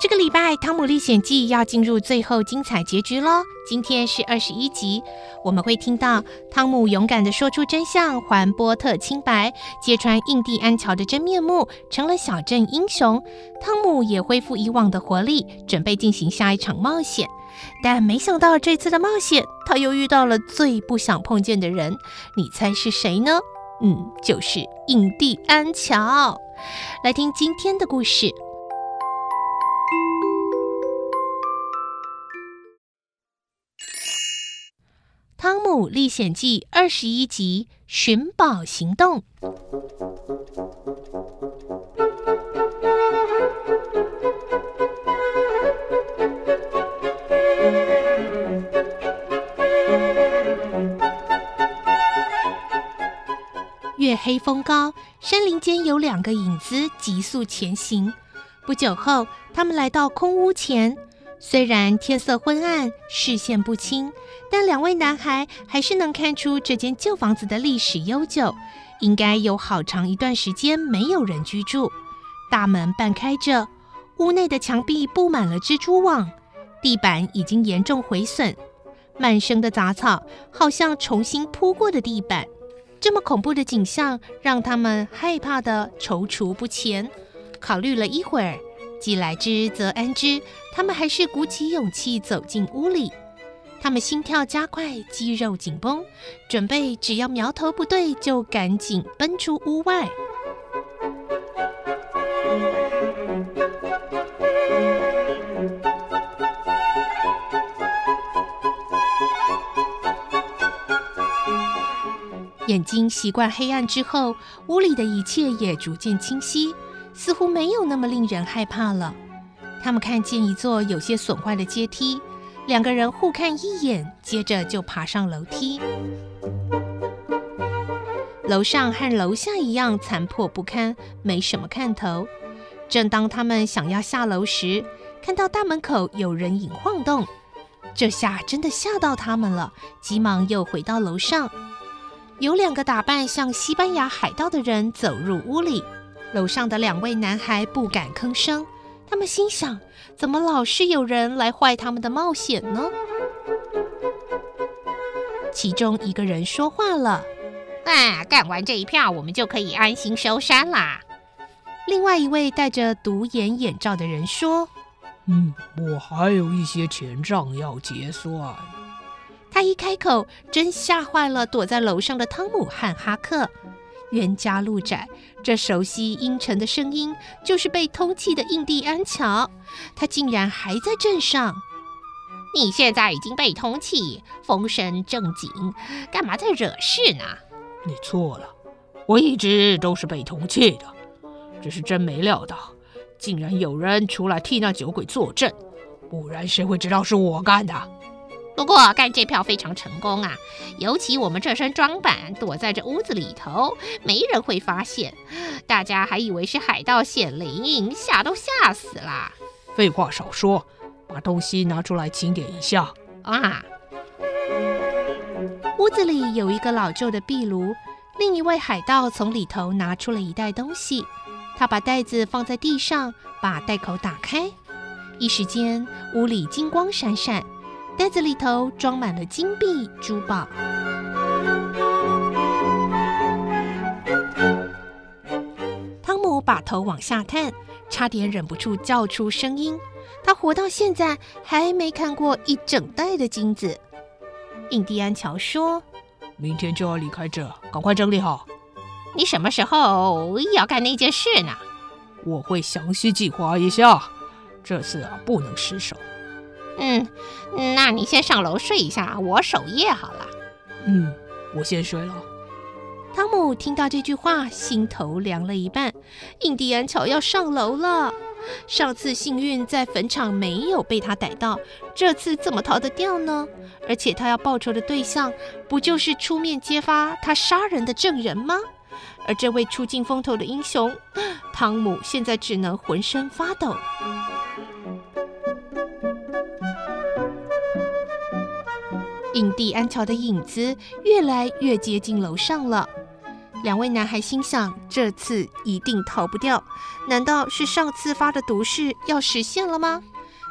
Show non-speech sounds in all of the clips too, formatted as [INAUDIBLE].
这个礼拜《汤姆历险记》要进入最后精彩结局喽。今天是二十一集，我们会听到汤姆勇敢地说出真相，还波特清白，揭穿印第安乔的真面目，成了小镇英雄。汤姆也恢复以往的活力，准备进行下一场冒险。但没想到这次的冒险，他又遇到了最不想碰见的人。你猜是谁呢？嗯，就是印第安乔。来听今天的故事，《汤姆历险记》二十一集《寻宝行动》。月黑风高，山林间有两个影子急速前行。不久后，他们来到空屋前。虽然天色昏暗，视线不清，但两位男孩还是能看出这间旧房子的历史悠久，应该有好长一段时间没有人居住。大门半开着，屋内的墙壁布满了蜘蛛网，地板已经严重毁损，满生的杂草好像重新铺过的地板。这么恐怖的景象让他们害怕的踌躇不前。考虑了一会儿，既来之则安之，他们还是鼓起勇气走进屋里。他们心跳加快，肌肉紧绷，准备只要苗头不对就赶紧奔出屋外。眼睛习惯黑暗之后，屋里的一切也逐渐清晰，似乎没有那么令人害怕了。他们看见一座有些损坏的阶梯，两个人互看一眼，接着就爬上楼梯。楼上和楼下一样残破不堪，没什么看头。正当他们想要下楼时，看到大门口有人影晃动，这下真的吓到他们了，急忙又回到楼上。有两个打扮像西班牙海盗的人走入屋里，楼上的两位男孩不敢吭声。他们心想：怎么老是有人来坏他们的冒险呢？其中一个人说话了：“啊，干完这一票，我们就可以安心收山啦。”另外一位戴着独眼眼罩的人说：“嗯，我还有一些钱账要结算。”他一开口，真吓坏了躲在楼上的汤姆和哈克。冤家路窄，这熟悉阴沉的声音就是被通缉的印第安乔。他竟然还在镇上！你现在已经被通缉，风声正紧，干嘛在惹事呢？你错了，我一直都是被通缉的，只是真没料到，竟然有人出来替那酒鬼作证，不然谁会知道是我干的？不过干这票非常成功啊！尤其我们这身装扮，躲在这屋子里头，没人会发现。大家还以为是海盗显灵，吓都吓死了。废话少说，把东西拿出来清点一下。啊！屋子里有一个老旧的壁炉，另一位海盗从里头拿出了一袋东西。他把袋子放在地上，把袋口打开，一时间屋里金光闪闪。袋子里头装满了金币、珠宝。汤姆把头往下探，差点忍不住叫出声音。他活到现在还没看过一整袋的金子。印第安乔说：“明天就要离开这，赶快整理好。你什么时候要干那件事呢？我会详细计划一下，这次啊不能失手。嗯，那你先上楼睡一下，我守夜好了。嗯，我先睡了。汤姆听到这句话，心头凉了一半。印第安乔要上楼了。上次幸运在坟场没有被他逮到，这次怎么逃得掉呢？而且他要报仇的对象，不就是出面揭发他杀人的证人吗？而这位出尽风头的英雄，汤姆现在只能浑身发抖。印第安乔的影子越来越接近楼上了。两位男孩心想，这次一定逃不掉。难道是上次发的毒誓要实现了吗？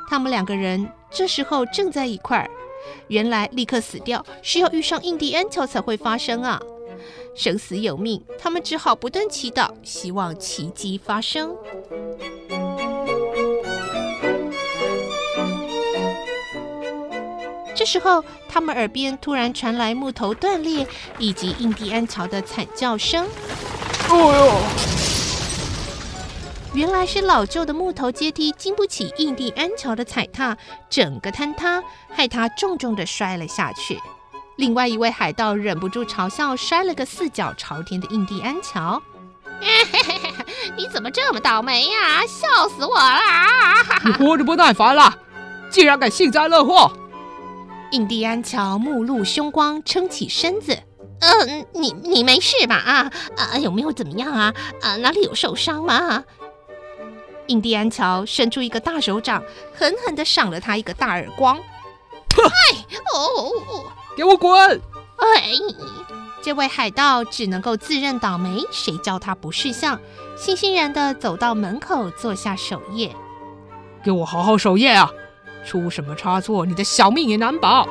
他们两个人这时候正在一块儿。原来立刻死掉是要遇上印第安乔才会发生啊！生死有命，他们只好不断祈祷，希望奇迹发生。这时候，他们耳边突然传来木头断裂以及印第安乔的惨叫声。哦呦！原来是老旧的木头阶梯经不起印第安乔的踩踏，整个坍塌，害他重重的摔了下去。另外一位海盗忍不住嘲笑摔了个四脚朝天的印第安乔：“ [LAUGHS] 你怎么这么倒霉呀？笑死我了！你活着不耐烦了，竟然敢幸灾乐祸！”印第安乔目露凶光，撑起身子。嗯、呃，你你没事吧？啊啊，有没有怎么样啊？啊，哪里有受伤吗？印第安乔伸出一个大手掌，狠狠地赏了他一个大耳光。哎，哦，给我滚！哎，这位海盗只能够自认倒霉，谁叫他不识相？欣欣然地走到门口，坐下守夜。给我好好守夜啊！出什么差错，你的小命也难保。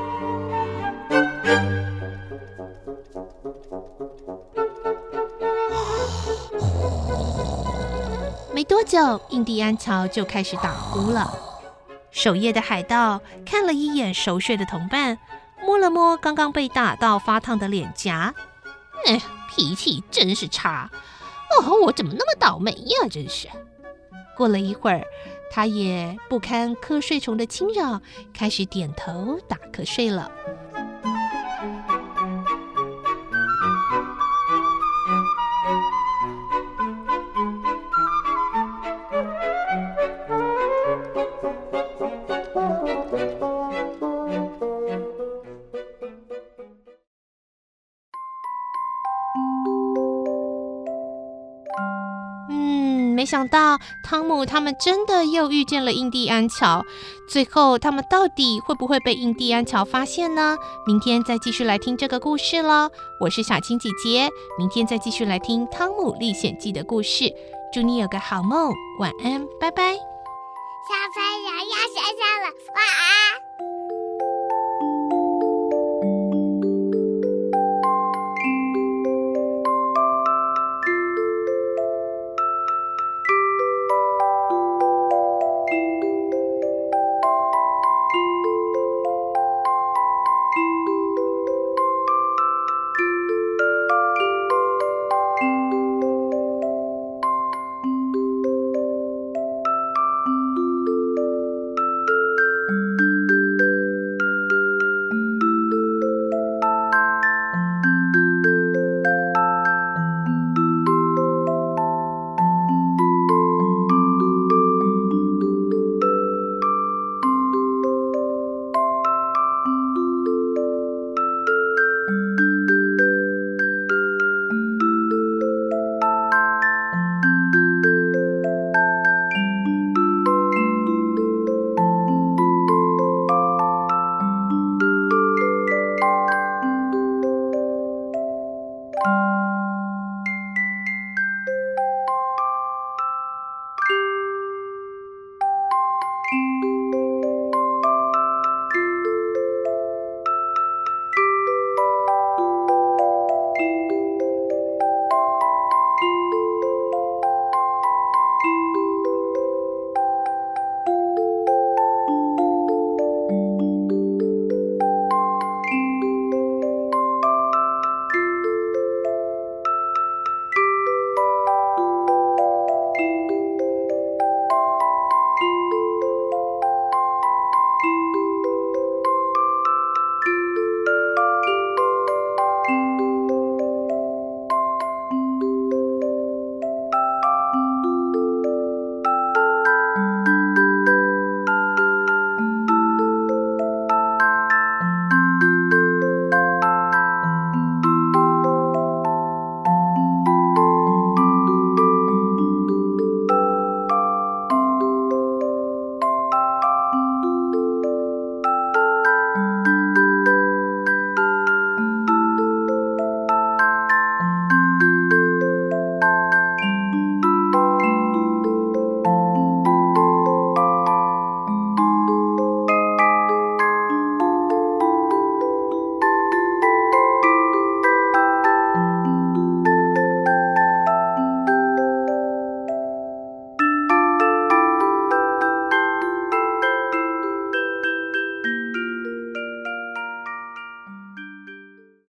没多久，印第安乔就开始打呼了。守夜的海盗看了一眼熟睡的同伴，摸了摸刚刚被打到发烫的脸颊，哎，脾气真是差。哦，我怎么那么倒霉呀？真是。过了一会儿。他也不堪瞌睡虫的侵扰，开始点头打瞌睡了。没想到汤姆他们真的又遇见了印第安乔，最后他们到底会不会被印第安乔发现呢？明天再继续来听这个故事喽。我是小青姐姐，明天再继续来听《汤姆历险记》的故事。祝你有个好梦，晚安，拜拜。小朋友要睡觉了，晚安。